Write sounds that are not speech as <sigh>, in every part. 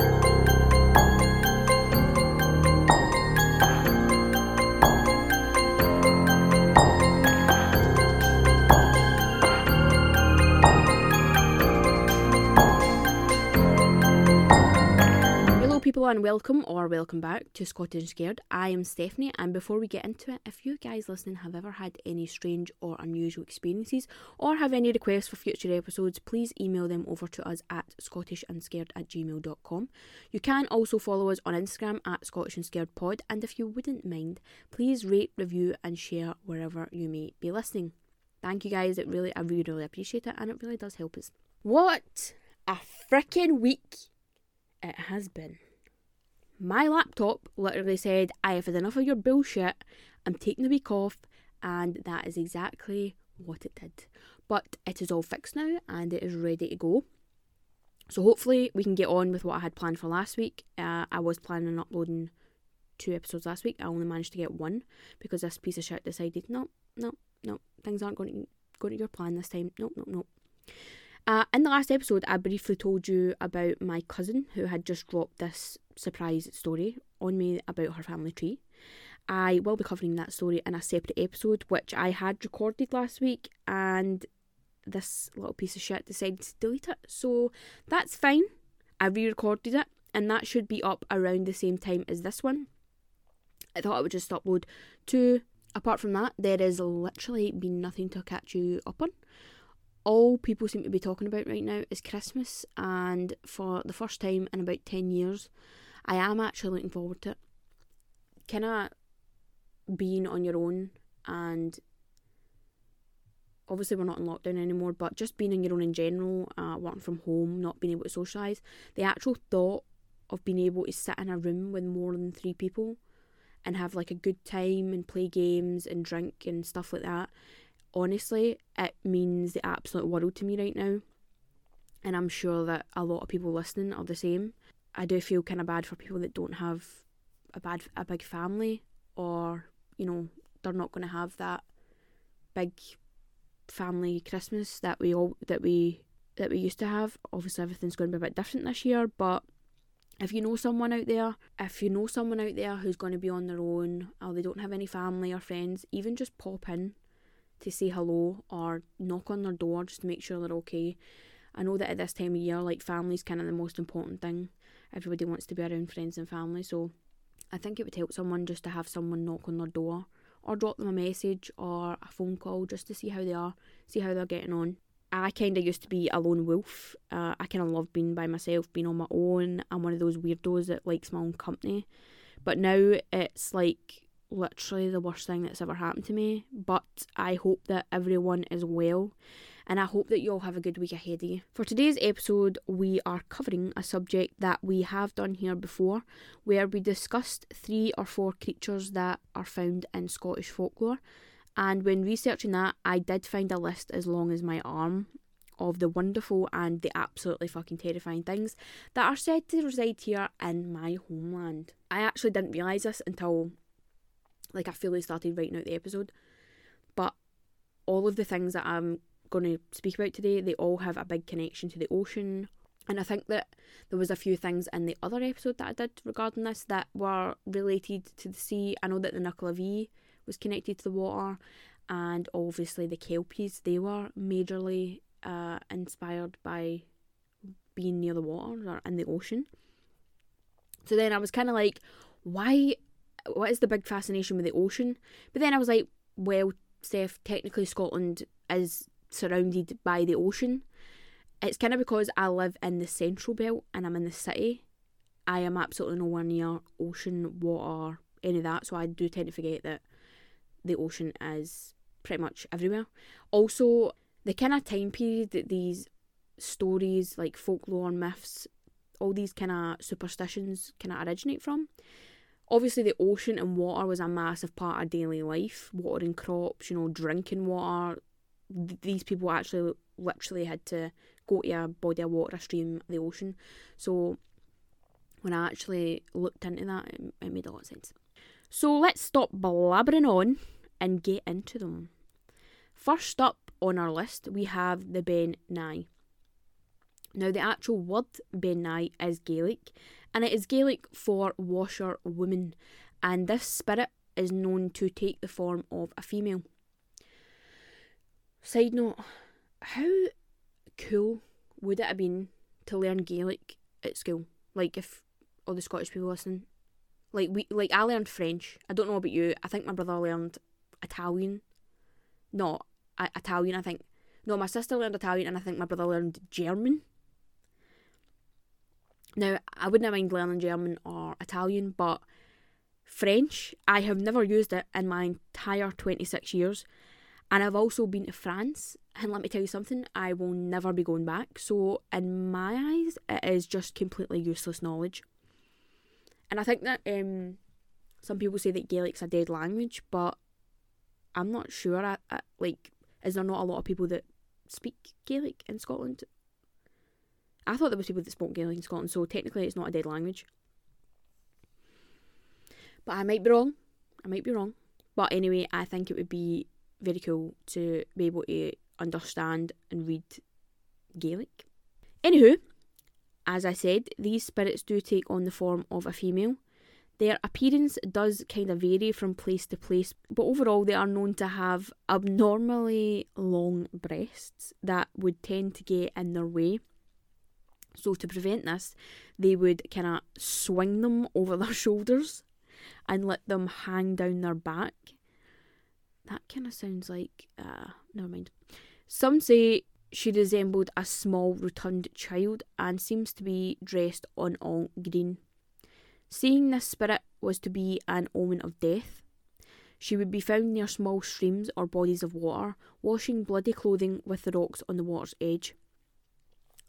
people and welcome or welcome back to Scottish Scared. I am Stephanie and before we get into it, if you guys listening have ever had any strange or unusual experiences or have any requests for future episodes, please email them over to us at scottishandscared at gmail.com. You can also follow us on Instagram at Scottish and Scared Pod and if you wouldn't mind, please rate, review and share wherever you may be listening. Thank you guys, it really I really really appreciate it and it really does help us. What a freaking week it has been my laptop literally said, I have had enough of your bullshit, I'm taking a week off, and that is exactly what it did. But it is all fixed now and it is ready to go. So hopefully we can get on with what I had planned for last week. Uh, I was planning on uploading two episodes last week. I only managed to get one because this piece of shit decided, no, no, no, things aren't going to go to your plan this time. No, no, no. Uh, in the last episode, I briefly told you about my cousin who had just dropped this surprise story on me about her family tree. I will be covering that story in a separate episode, which I had recorded last week, and this little piece of shit decided to delete it. So that's fine. I re recorded it, and that should be up around the same time as this one. I thought I would just upload two. Apart from that, there has literally been nothing to catch you up on all people seem to be talking about right now is Christmas, and for the first time in about 10 years, I am actually looking forward to it. Kind of being on your own, and obviously, we're not in lockdown anymore, but just being on your own in general, uh, working from home, not being able to socialise, the actual thought of being able to sit in a room with more than three people and have like a good time and play games and drink and stuff like that honestly, it means the absolute world to me right now. And I'm sure that a lot of people listening are the same. I do feel kind of bad for people that don't have a bad a big family or you know they're not going to have that big family Christmas that we all that we that we used to have. Obviously, everything's going to be a bit different this year, but if you know someone out there, if you know someone out there who's going to be on their own or they don't have any family or friends, even just pop in to say hello or knock on their door just to make sure they're okay. I know that at this time of year, like family's kind of the most important thing. Everybody wants to be around friends and family, so I think it would help someone just to have someone knock on their door or drop them a message or a phone call just to see how they are, see how they're getting on. I kind of used to be a lone wolf. Uh, I kind of love being by myself, being on my own. I'm one of those weirdos that likes my own company. But now it's like literally the worst thing that's ever happened to me. But I hope that everyone is well and I hope that you all have a good week ahead of you. For today's episode, we are covering a subject that we have done here before, where we discussed three or four creatures that are found in Scottish folklore. And when researching that, I did find a list as long as my arm of the wonderful and the absolutely fucking terrifying things that are said to reside here in my homeland. I actually didn't realise this until like I fully started writing out the episode. But all of the things that I'm going to speak about today, they all have a big connection to the ocean. And I think that there was a few things in the other episode that I did regarding this that were related to the sea. I know that the Nuckelavee was connected to the water, and obviously the Kelpies, they were majorly uh, inspired by being near the water or in the ocean. So then I was kind of like, why what is the big fascination with the ocean? But then I was like, well, Steph, technically Scotland is surrounded by the ocean. It's kind of because I live in the central belt and I'm in the city. I am absolutely nowhere near ocean, water, any of that. So I do tend to forget that the ocean is pretty much everywhere. Also, the kind of time period that these stories, like folklore, myths, all these kind of superstitions kind of originate from obviously the ocean and water was a massive part of daily life watering crops you know drinking water. These people actually literally had to go to a body of water a stream the ocean. So when i actually looked into that it, it made a lot of sense. So let's stop blabbering on and get into them. First up on our list we have the Bean Nighe. Now, the actual word Bean Nighe is Gaelic, and it is Gaelic for washer woman, and this spirit is known to take the form of a female. Side note, how cool would it have been to learn Gaelic at school? Like if all the Scottish people listen. Like we like I learned French. I don't know about you. I think my brother learned Italian. No, Italian, I think. No, my sister learned Italian and I think my brother learned German. Now, I wouldn't mind learning German or Italian, but French, I have never used it in my entire 26 years. And I've also been to France, and let me tell you something, I will never be going back. So, in my eyes, it is just completely useless knowledge. And I think that um, some people say that Gaelic's a dead language, but I'm not sure. I, I, like, is there not a lot of people that speak Gaelic in Scotland? I thought there was people that spoke Gaelic in Scotland, so technically it's not a dead language. But I might be wrong. I might be wrong. But anyway, I think it would be very cool to be able to understand and read Gaelic. Anywho, as I said, these spirits do take on the form of a female. Their appearance does kind of vary from place to place, but overall, they are known to have abnormally long breasts that would tend to get in their way. So, to prevent this, they would kind of swing them over their <laughs> shoulders and let them hang down their back. That kind of sounds like, uh, never mind. Some say she resembled a small, rotund child and seems to be dressed on all green. Seeing this spirit was to be an omen of death. She would be found near small streams or bodies of water, washing bloody clothing with the rocks on the water's edge.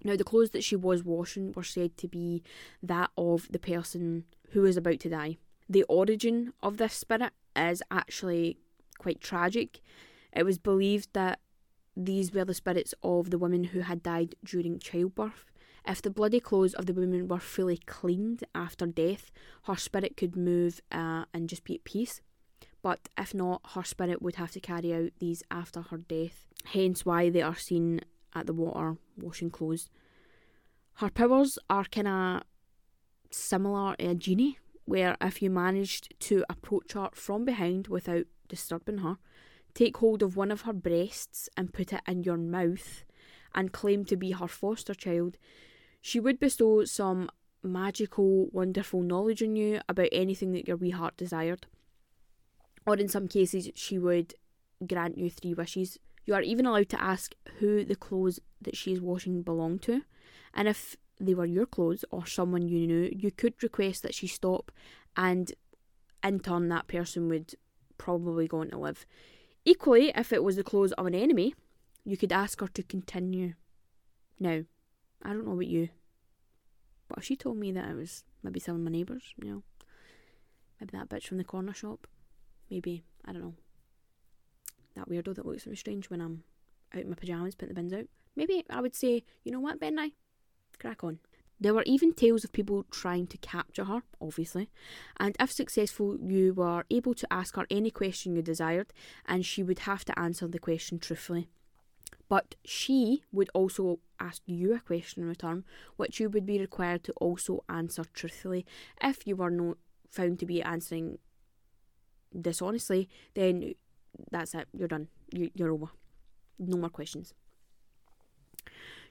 Now, the clothes that she was washing were said to be that of the person who was about to die. The origin of this spirit is actually quite tragic. It was believed that these were the spirits of the women who had died during childbirth. If the bloody clothes of the woman were fully cleaned after death, her spirit could move uh, and just be at peace. But if not, her spirit would have to carry out these after her death. Hence, why they are seen at the water washing clothes. Her powers are kind of similar to a genie, where if you managed to approach her from behind without disturbing her, take hold of one of her breasts and put it in your mouth, and claim to be her foster child, she would bestow some magical, wonderful knowledge on you about anything that your wee heart desired. Or in some cases, she would grant you three wishes. You are even allowed to ask who the clothes that she is washing belong to, and if they were your clothes or someone you knew, you could request that she stop, and in turn, that person would probably go on to live. Equally, if it was the clothes of an enemy, you could ask her to continue. Now, I don't know about you. But if she told me that it was maybe some of my neighbours, you know, maybe that bitch from the corner shop, maybe, I don't know, that weirdo that looks me strange when I'm out in my pyjamas putting the bins out, maybe I would say, you know what, Bean Nighe, crack on. There were even tales of people trying to capture her, obviously, and if successful, you were able to ask her any question you desired, and she would have to answer the question truthfully. But she would also ask you a question in return, which you would be required to also answer truthfully. If you were not found to be answering dishonestly, then that's it. You're done. You, you're over. No more questions.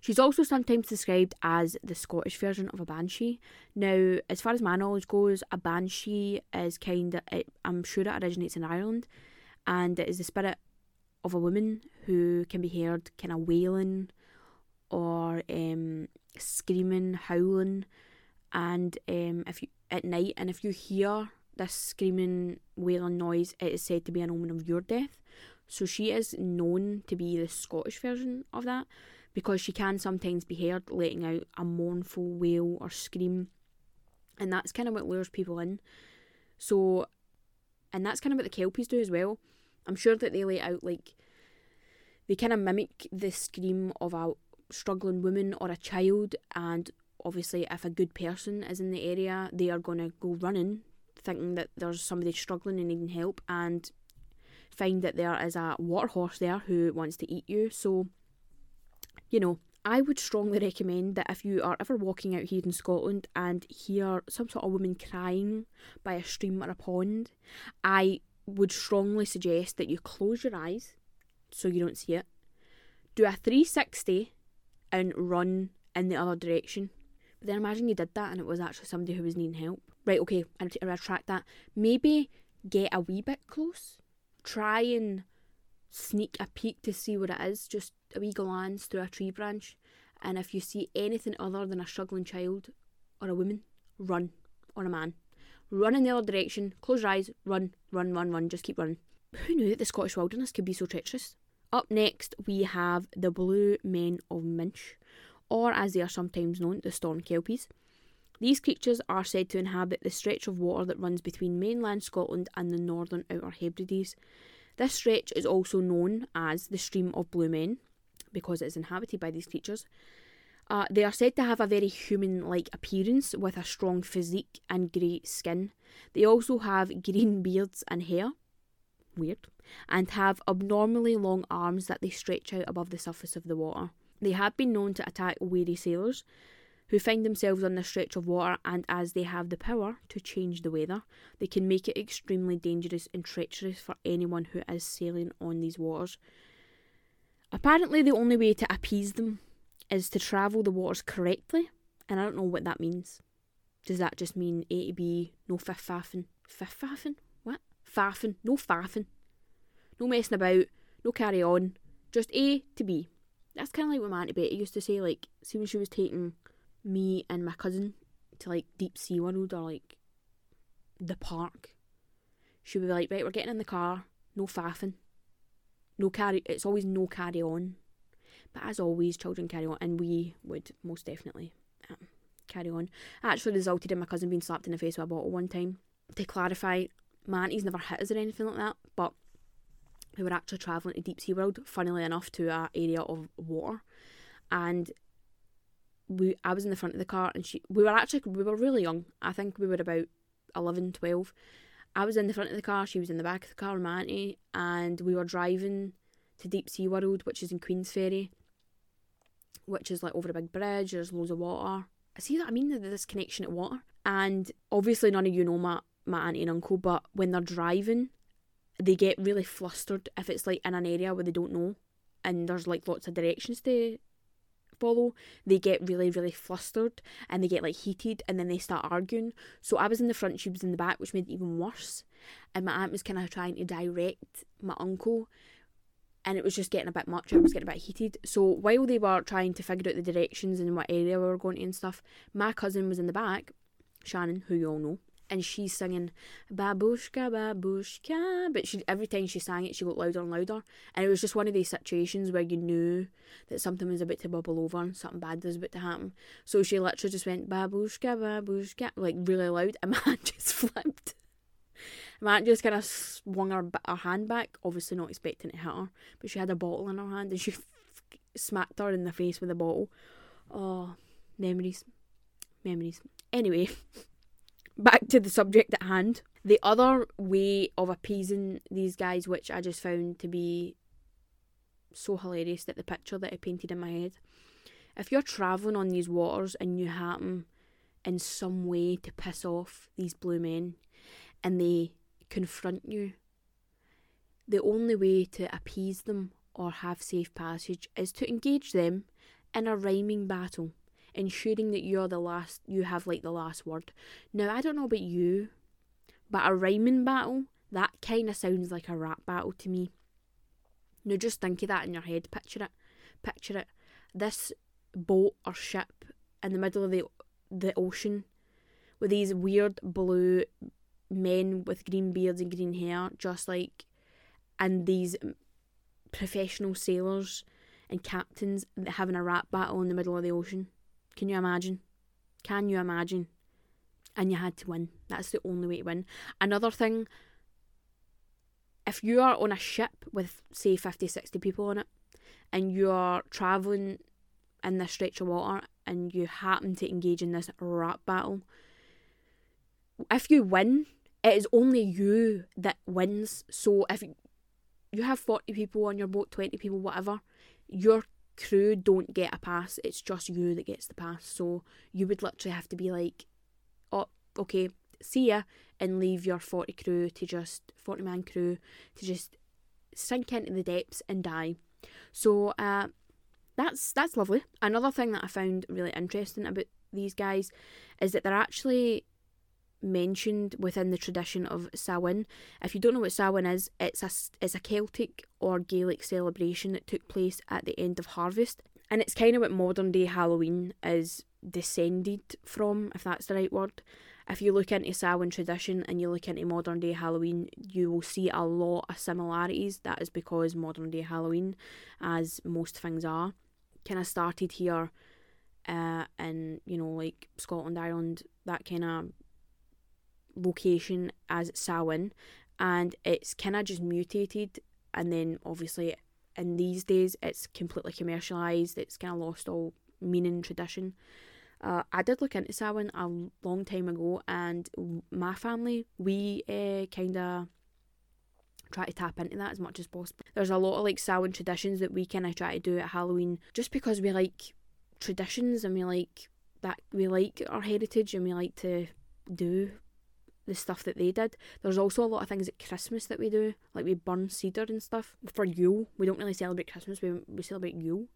She's also sometimes described as the Scottish version of a banshee. Now, as far as my knowledge goes, a banshee is kind of, I'm sure it originates in Ireland, and it is the spirit of a woman who can be heard kind of wailing or um, screaming, howling, and um, if you at night, and if you hear this screaming, wailing noise, it is said to be an omen of your death. So she is known to be the Scottish version of that because she can sometimes be heard letting out a mournful wail or scream, and that's kind of what lures people in. So, and that's kind of what the Kelpies do as well. I'm sure that they lay out like they kind of mimic the scream of a struggling woman or a child, and obviously, if a good person is in the area, they are going to go running, thinking that there's somebody struggling and needing help, and find that there is a water horse there who wants to eat you. So, you know, I would strongly recommend that if you are ever walking out here in Scotland and hear some sort of woman crying by a stream or a pond, I would strongly suggest that you close your eyes so you don't see it. Do a 360 and run in the other direction. But then imagine you did that and it was actually somebody who was needing help. Right, okay, I retract that. Maybe get a wee bit close. Try and sneak a peek to see what it is, just a wee glance through a tree branch. And if you see anything other than a struggling child or a woman, run. Or a man. Run in the other direction, close your eyes, run, run, run, run, just keep running. Who knew that the Scottish wilderness could be so treacherous? Up next, we have the Blue Men of Minch, or as they are sometimes known, the Storm Kelpies. These creatures are said to inhabit the stretch of water that runs between mainland Scotland and the northern Outer Hebrides. This stretch is also known as the Stream of Blue Men because it is inhabited by these creatures. Uh, they are said to have a very human like appearance with a strong physique and grey skin. They also have green <laughs> beards and hair. Weird. And have abnormally long arms that they stretch out above the surface of the water. They have been known to attack weary sailors who find themselves on this stretch of water, and as they have the power to change the weather, they can make it extremely dangerous and treacherous for anyone who is sailing on these waters. Apparently, the only way to appease them is to travel the waters correctly, and I don't know what that means. Does that just mean A to B, no fiff faffing? Fiff faffing? What? Faffing? No faffing. No messing about, no carry on, just A to B. That's kind of like what my Auntie Betty used to say, like, see when she was taking me and my cousin to like Deep Sea World or like the park, she would be like, right, we're getting in the car, no faffing, no carry. It's always no carry on, but as always, children carry on, and we would most definitely um, carry on. actually resulted in my cousin being slapped in the face with a bottle one time. To clarify, my auntie's never hit us or anything like that, but we were actually travelling to Deep Sea World, funnily enough, to a area of water, and we I was in the front of the car and she we were actually we were really young. I think we were about 11, 12. I was in the front of the car, she was in the back of the car my auntie, and we were driving to Deep Sea World, which is in Queensferry, which is like over a big bridge, there's loads of water. I see that I mean this connection to water. And obviously none of you know my, my auntie and uncle, but when they're driving, they get really flustered if it's like in an area where they don't know and there's like lots of directions to they get really, really flustered and they get like heated and then they start arguing. So I was in the front, she was in the back, which made it even worse. And my aunt was kind of trying to direct my uncle and it was just getting a bit much. I was getting a bit heated. So while they were trying to figure out the directions and what area we were going to and stuff, my cousin was in the back, Shannon, who you all know, and she's singing babushka babushka but she every time she sang it she got louder and louder. And it was just one of these situations where you knew that something was about to bubble over and something bad was about to happen. So she literally just went babushka babushka like really loud. And <laughs> man just flipped. Man just kind of swung her, her hand back obviously not expecting to hit her but she had a bottle in her hand and she f- <laughs> smacked her in the face with a bottle. Oh memories. Memories. Anyway <laughs> back to the subject at hand. The other way of appeasing these guys, which I just found to be so hilarious that the picture that I painted in my head. If you're travelling on these waters and you happen in some way to piss off these blue men and they confront you, the only way to appease them or have safe passage is to engage them in a rhyming battle ensuring that you're the last, you have like the last word. Now, I don't know about you, but a rhyming battle, that kind of sounds like a rap battle to me. Now, just think of that in your head. Picture it. Picture it. This boat or ship in the middle of the the ocean with these weird blue men with green beards and green hair, just like, and these professional sailors and captains having a rap battle in the middle of the ocean. Can you imagine? Can you imagine? And you had to win. That's the only way to win. Another thing, if you are on a ship with, say, 50, 60 people on it, and you are travelling in this stretch of water and you happen to engage in this rap battle, if you win, it is only you that wins. So if you have 40 people on your boat, 20 people, whatever, your crew don't get a pass, it's just you that gets the pass. So you would literally have to be like, oh, okay, see ya, and leave your 40 crew to just, 40 man crew to just sink into the depths and die. So uh, that's that's lovely. Another thing that I found really interesting about these guys is that they're actually mentioned within the tradition of Samhain. If you don't know what Samhain is, it's a, it's a Celtic or Gaelic celebration that took place at the end of harvest. And it's kind of what modern day Halloween is descended from, if that's the right word. If you look into Samhain tradition and you look into modern day Halloween, you will see a lot of similarities. That is because modern day Halloween, as most things are, kind of started here uh, in, you know, like Scotland, Ireland, that kind of location as Samhain, and it's kind of just mutated. And then obviously, in these days, it's completely commercialized. It's kind of lost all meaning and tradition. Uh, I did look into Samhain a long time ago, and my family we uh, kind of try to tap into that as much as possible. There's a lot of like Samhain traditions that we kind of try to do at Halloween, just because we like traditions and we like that we like our heritage and we like to do the stuff that they did. There's also a lot of things at Christmas that we do, like we burn cedar and stuff. For Yule, we don't really celebrate Christmas, we, we celebrate Yule.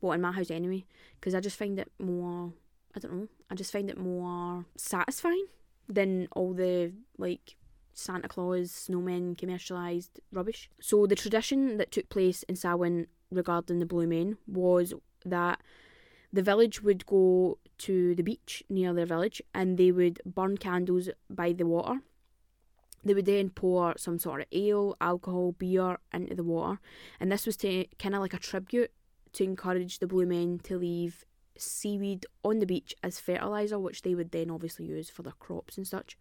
Well, in my house anyway, because I just find it more, I don't know, I just find it more satisfying than all the like Santa Claus, snowmen, commercialised rubbish. So the tradition that took place in Samhain regarding the Blue Men was that the village would go to the beach near their village and they would burn candles by the water. They would then pour some sort of ale, alcohol, beer into the water, and this was to kind of like a tribute to encourage the blue men to leave seaweed on the beach as fertilizer, which they would then obviously use for their crops and such.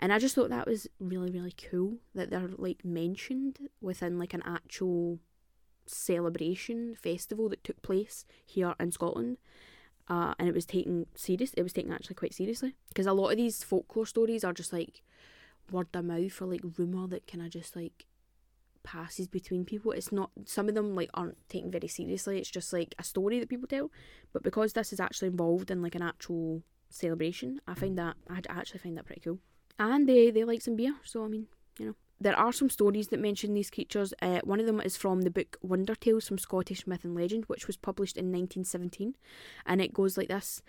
And I just thought that was really, really cool that they're like mentioned within like an actual celebration festival that took place here in Scotland. Uh, and it was taken serious. It was taken actually quite seriously because a lot of these folklore stories are just like word of mouth or like rumor that kind of just like passes between people. It's not some of them like aren't taken very seriously. It's just like a story that people tell. But because this is actually involved in like an actual celebration, I find that I actually find that pretty cool. And they they like some beer, so I mean, you know there are some stories that mention these creatures. Uh, one of them is from the book Wonder Tales from Scottish Myth and Legend, which was published in 1917, and it goes like this.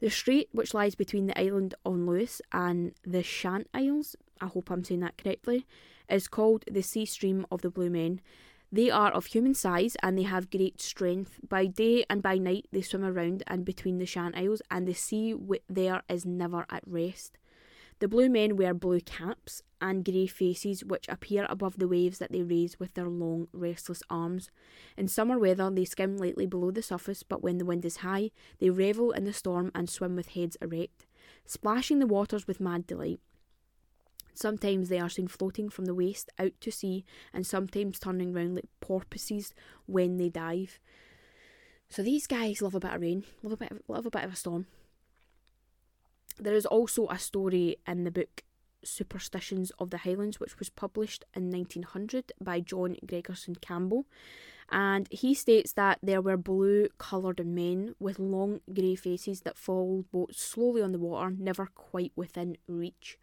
The strait, which lies between the island of Lewis and the Shiant Isles, I hope I'm saying that correctly, is called the Sea Stream of the Blue Men. They are of human size and they have great strength. By day and by night, they swim around and between the Shiant Isles, and the sea there is never at rest. The blue men wear blue caps and grey faces which appear above the waves that they raise with their long, restless arms. In summer weather, they skim lightly below the surface, but when the wind is high, they revel in the storm and swim with heads erect, splashing the waters with mad delight. Sometimes they are seen floating from the waist out to sea, and sometimes turning round like porpoises when they dive. So these guys love a bit of rain, love a bit, of, love a bit of a storm. There is also a story in the book Superstitions of the Highlands, which was published in 1900 by John Gregorson Campbell. And he states that there were blue coloured men with long grey faces that followed boats slowly on the water, never quite within reach.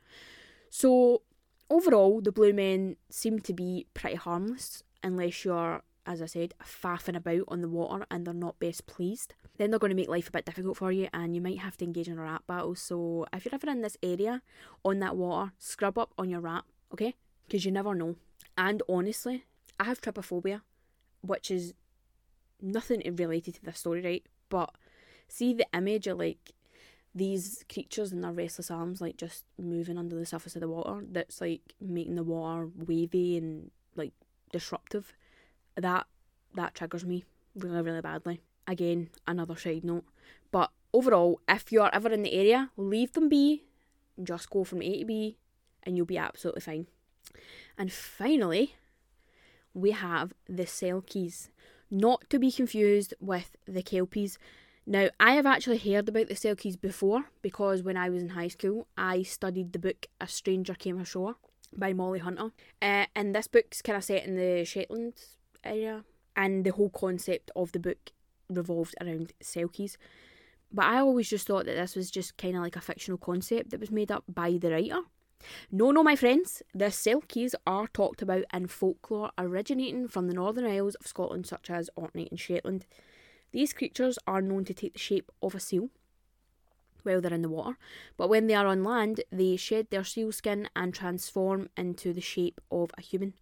So, overall, the blue men seem to be pretty harmless unless you're as I said, faffing about on the water and they're not best pleased, then they're going to make life a bit difficult for you and you might have to engage in a rap battle. So if you're ever in this area on that water, scrub up on your rap, okay? Because you never know. And honestly, I have trypophobia, which is nothing related to this story, right? But see the image of like these creatures and their restless arms like just moving under the surface of the water that's like making the water wavy and like disruptive that that triggers me really really badly. Again, another side note. But overall, if you're ever in the area, leave them be. Just go from A to B, and you'll be absolutely fine. And finally, we have the Selkies, not to be confused with the Kelpies. Now, I have actually heard about the Selkies before because when I was in high school, I studied the book A Stranger Came Ashore by Mollie Hunter. Uh, and this book's kind of set in the Shetlands area. And the whole concept of the book revolved around Selkies. But I always just thought that this was just kind of like a fictional concept that was made up by the writer. No, no, my friends, the Selkies are talked about in folklore originating from the Northern Isles of Scotland, such as Orkney and Shetland. These creatures are known to take the shape of a seal while they're in the water, but when they are on land, they shed their seal skin and transform into the shape of a human.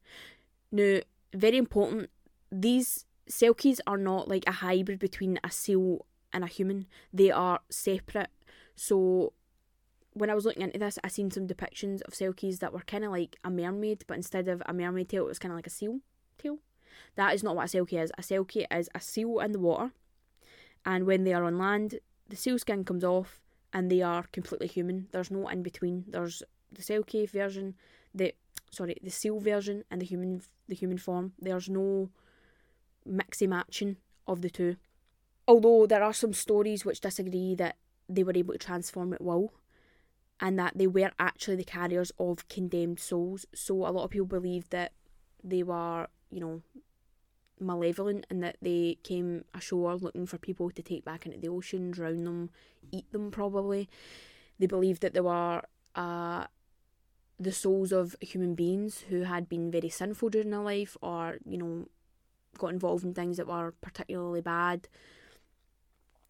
Now, very important, these Selkies are not like a hybrid between a seal and a human, they are separate. So, when I was looking into this, I seen some depictions of Selkies that were kind of like a mermaid, but instead of a mermaid tail, it was kind of like a seal tail. That is not what a Selkie is. A Selkie is a seal in the water, and when they are on land, the seal skin comes off, and they are completely human. There's no in between. There's the Selkie version, the sorry, the seal version, and the human the human form. There's no mixy matching of the two. Although there are some stories which disagree that they were able to transform at will and that they were actually the carriers of condemned souls. So a lot of people believe that they were, you know, malevolent and that they came ashore looking for people to take back into the ocean, drown them, eat them probably. They believed that they were uh, the souls of human beings who had been very sinful during their life or, you know, got involved in things that were particularly bad.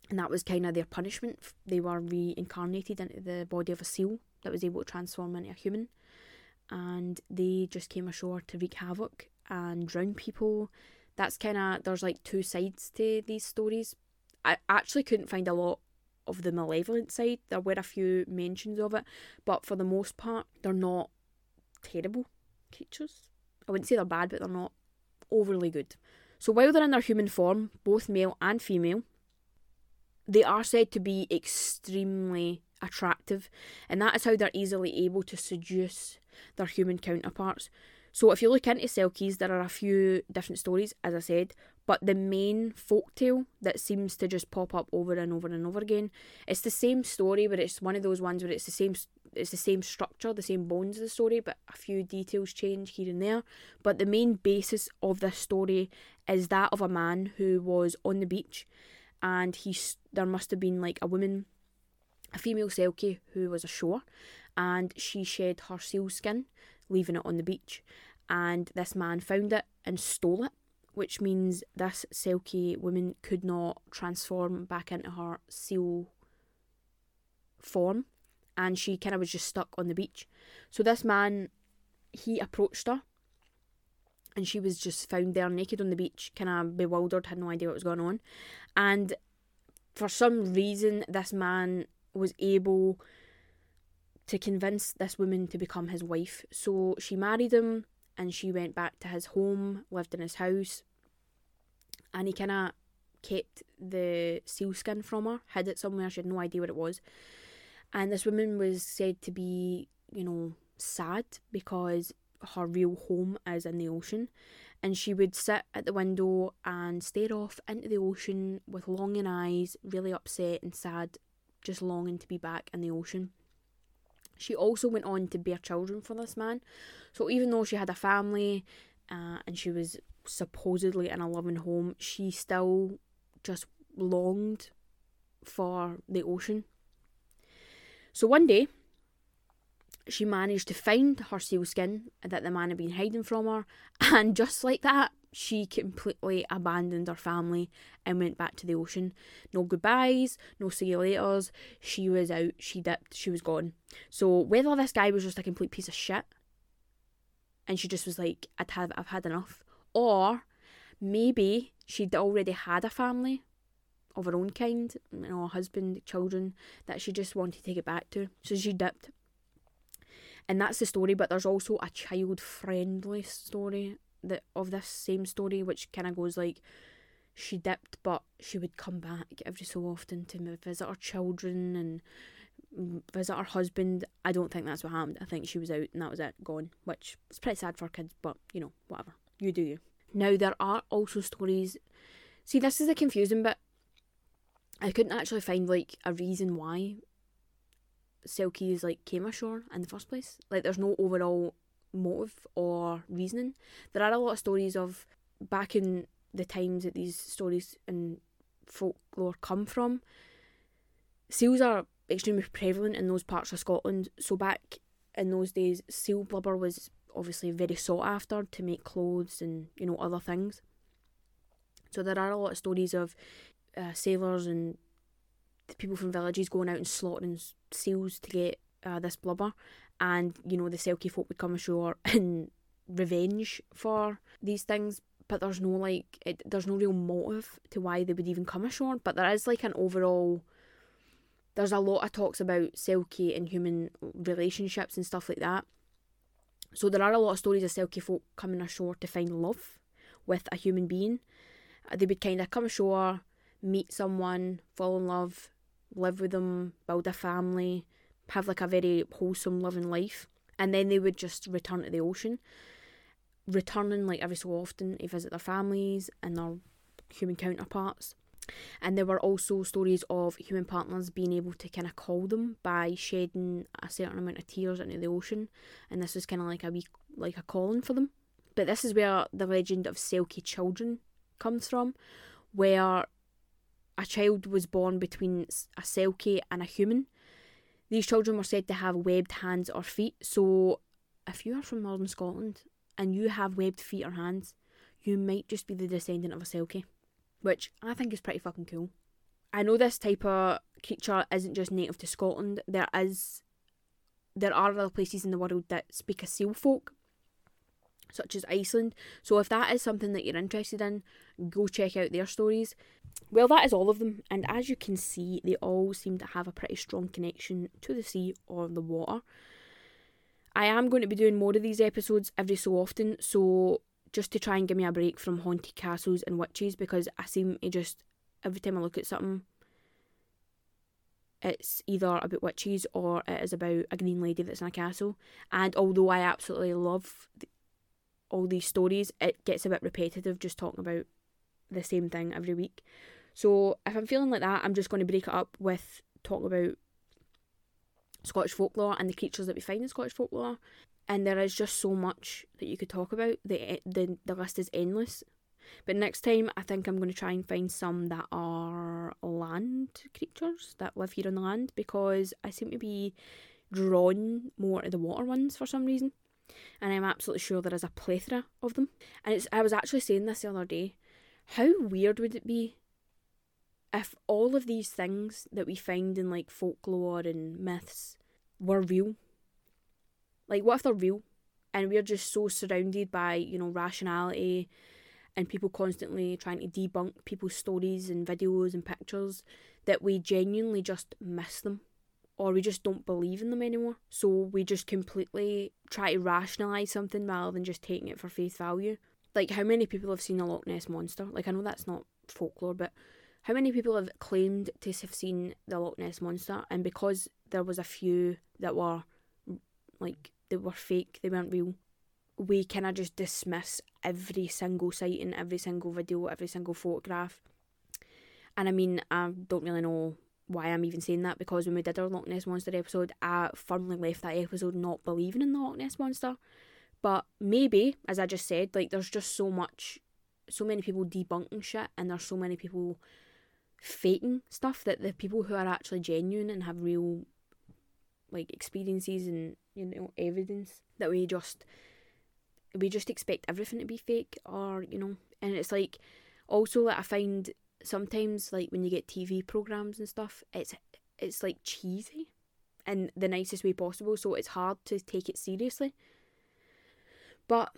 And that was kind of their punishment. They were reincarnated into the body of a seal that was able to transform into a human. And they just came ashore to wreak havoc and drown people. That's kind of, there's like two sides to these stories. I actually couldn't find a lot of the malevolent side. There were a few mentions of it, but for the most part, they're not terrible creatures. I wouldn't say they're bad, but they're not overly good. So while they're in their human form, both male and female, they are said to be extremely attractive, and that is how they're easily able to seduce their human counterparts. So if you look into Selkies, there are a few different stories, as I said, but the main folktale that seems to just pop up over and over and over again, it's the same story, but it's one of those ones where it's the same it's the same structure, the same bones of the story, but a few details change here and there. But the main basis of this story is that of a man who was on the beach, and he's there must have been like a woman, a female Selkie who was ashore, and she shed her seal skin, leaving it on the beach, and this man found it and stole it. Which means this Selkie woman could not transform back into her seal form and she kind of was just stuck on the beach. So this man, he approached her, and she was just found there naked on the beach, kind of bewildered, had no idea what was going on, and for some reason, this man was able to convince this woman to become his wife. So she married him, and she went back to his home, lived in his house, and he kind of kept the sealskin from her, hid it somewhere. She had no idea what it was. And this woman was said to be, you know, sad because her real home is in the ocean. And she would sit at the window and stare off into the ocean with longing eyes, really upset and sad, just longing to be back in the ocean. She also went on to bear children for this man. So even though she had a family uh, and she was supposedly in a loving home, she still just longed for the ocean so one day, she managed to find her sealskin that the man had been hiding from her, <laughs> and just like that, she completely abandoned her family and went back to the ocean. No goodbyes, no see you laters. She was out, she dipped, she was gone. So whether this guy was just a complete piece of shit and she just was like, I'd have I've had enough. Or maybe she'd already had a family of her own kind, you know, a husband, children, that she just wanted to get back to. So she dipped. And that's the story, but there's also a child friendly story that of this same story, which kind of goes like she dipped, but she would come back every so often to visit her children and visit her husband. I don't think that's what happened. I think she was out and that was it, gone, which is pretty sad for kids, but you know, whatever. You do you. Now, there are also stories. See, this is the confusing bit. I couldn't actually find like a reason why Selkies like came ashore in the first place. Like there's no overall motive or reasoning. There are a lot of stories of back in the times that these stories and folklore come from. Seals are extremely prevalent in those parts of Scotland. So back in those days, seal blubber was obviously very sought after to make clothes and you know other things. So there are a lot of stories of uh, sailors and the people from villages going out and slaughtering seals to get uh, this blubber, and you know the Selkie folk would come ashore <laughs> in revenge for these things. But there's no like, it, there's no real motive to why they would even come ashore. But there is like an overall. There's a lot of talks about Selkie and human relationships and stuff like that. So there are a lot of stories of Selkie folk coming ashore to find love with a human being. Uh, they would kind of come ashore, meet someone, fall in love, live with them, build a family, have like a very wholesome, loving life, and then they would just return to the ocean, returning like every so often to visit their families and their human counterparts. And there were also stories of human partners being able to kind of call them by shedding a certain amount of tears into the ocean, and this was kind of like a wee, like a calling for them. But this is where the legend of Selkie children comes from, where a child was born between a Selkie and a human. These children were said to have webbed hands or feet. So, if you are from northern Scotland and you have webbed feet or hands, you might just be the descendant of a Selkie which I think is pretty fucking cool. I know this type of creature isn't just native to Scotland. There is, there are other places in the world that speak a seal folk, such as Iceland. So if that is something that you're interested in, go check out their stories. Well, that is all of them, and as you can see, they all seem to have a pretty strong connection to the sea or the water. I am going to be doing more of these episodes every so often, so just to try and give me a break from haunted castles and witches because I seem to just every time I look at something it's either about witches or it is about a green lady that's in a castle. And although I absolutely love all these stories, it gets a bit repetitive just talking about the same thing every week. So if I'm feeling like that, I'm just going to break it up with talking about Scottish folklore and the creatures that we find in Scottish folklore and there is just so much that you could talk about. The the the list is endless. But next time, I think I'm going to try and find some that are land creatures that live here on the land because I seem to be drawn more to the water ones for some reason, and I'm absolutely sure there is a plethora of them. And it's I was actually saying this the other day. How weird would it be if all of these things that we find in like folklore and myths were real? Like, what if they're real? And we're just so surrounded by, you know, rationality and people constantly trying to debunk people's stories and videos and pictures that we genuinely just miss them or we just don't believe in them anymore. So we just completely try to rationalise something rather than just taking it for face value. Like, how many people have seen a Loch Ness monster? Like, I know that's not folklore, but how many people have claimed to have seen the Loch Ness monster? And because there was a few that were like they were fake, they weren't real. We kind of just dismiss every single sighting, every single video, every single photograph. And I mean, I don't really know why I'm even saying that because when we did our Loch Ness Monster episode, I firmly left that episode not believing in the Loch Ness Monster. But maybe, as I just said, like there's just so much, so many people debunking shit, and there's so many people faking stuff that the people who are actually genuine and have real like experiences and you know evidence that we just we just expect everything to be fake or you know and it's like also that I find sometimes like when you get TV programs and stuff it's it's like cheesy in the nicest way possible so it's hard to take it seriously but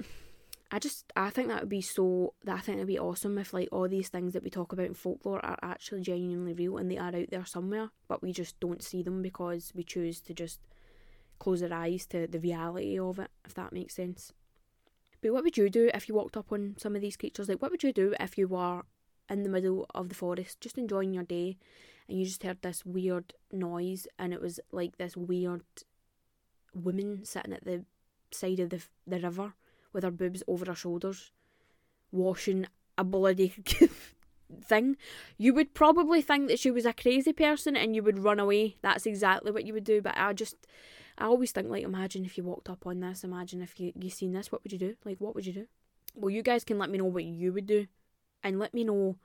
I just I think that would be so that I think it'd be awesome if like all these things that we talk about in folklore are actually genuinely real and they are out there somewhere, but we just don't see them because we choose to just close our eyes to the reality of it, if that makes sense. But what would you do if you walked up on some of these creatures? Like what would you do if you were in the middle of the forest, just enjoying your day, and you just heard this weird noise and it was like this weird woman sitting at the side of the the river with her boobs over her shoulders, washing a bloody <laughs> thing, you would probably think that she was a crazy person and you would run away. That's exactly what you would do. But I just, I always think like, imagine if you walked up on this. Imagine if you you seen this. What would you do? Like, what would you do? Well, you guys can let me know what you would do, and let me know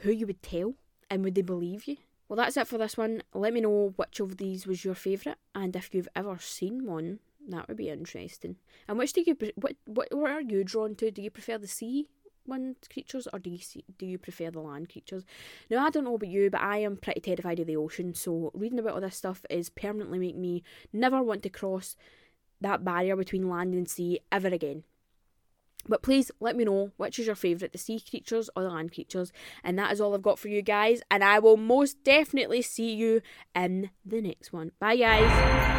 who you would tell And would they believe you? Well, that's it for this one. Let me know which of these was your favourite, and if you've ever seen one, that would be interesting. And which do you what what what are you drawn to? Do you prefer the sea one creatures, or do you see, do you prefer the land creatures? Now I don't know about you, but I am pretty terrified of the ocean. So reading about all this stuff is permanently make me never want to cross that barrier between land and sea ever again. But please let me know which is your favourite, the sea creatures or the land creatures. And that is all I've got for you guys. And I will most definitely see you in the next one. Bye, guys.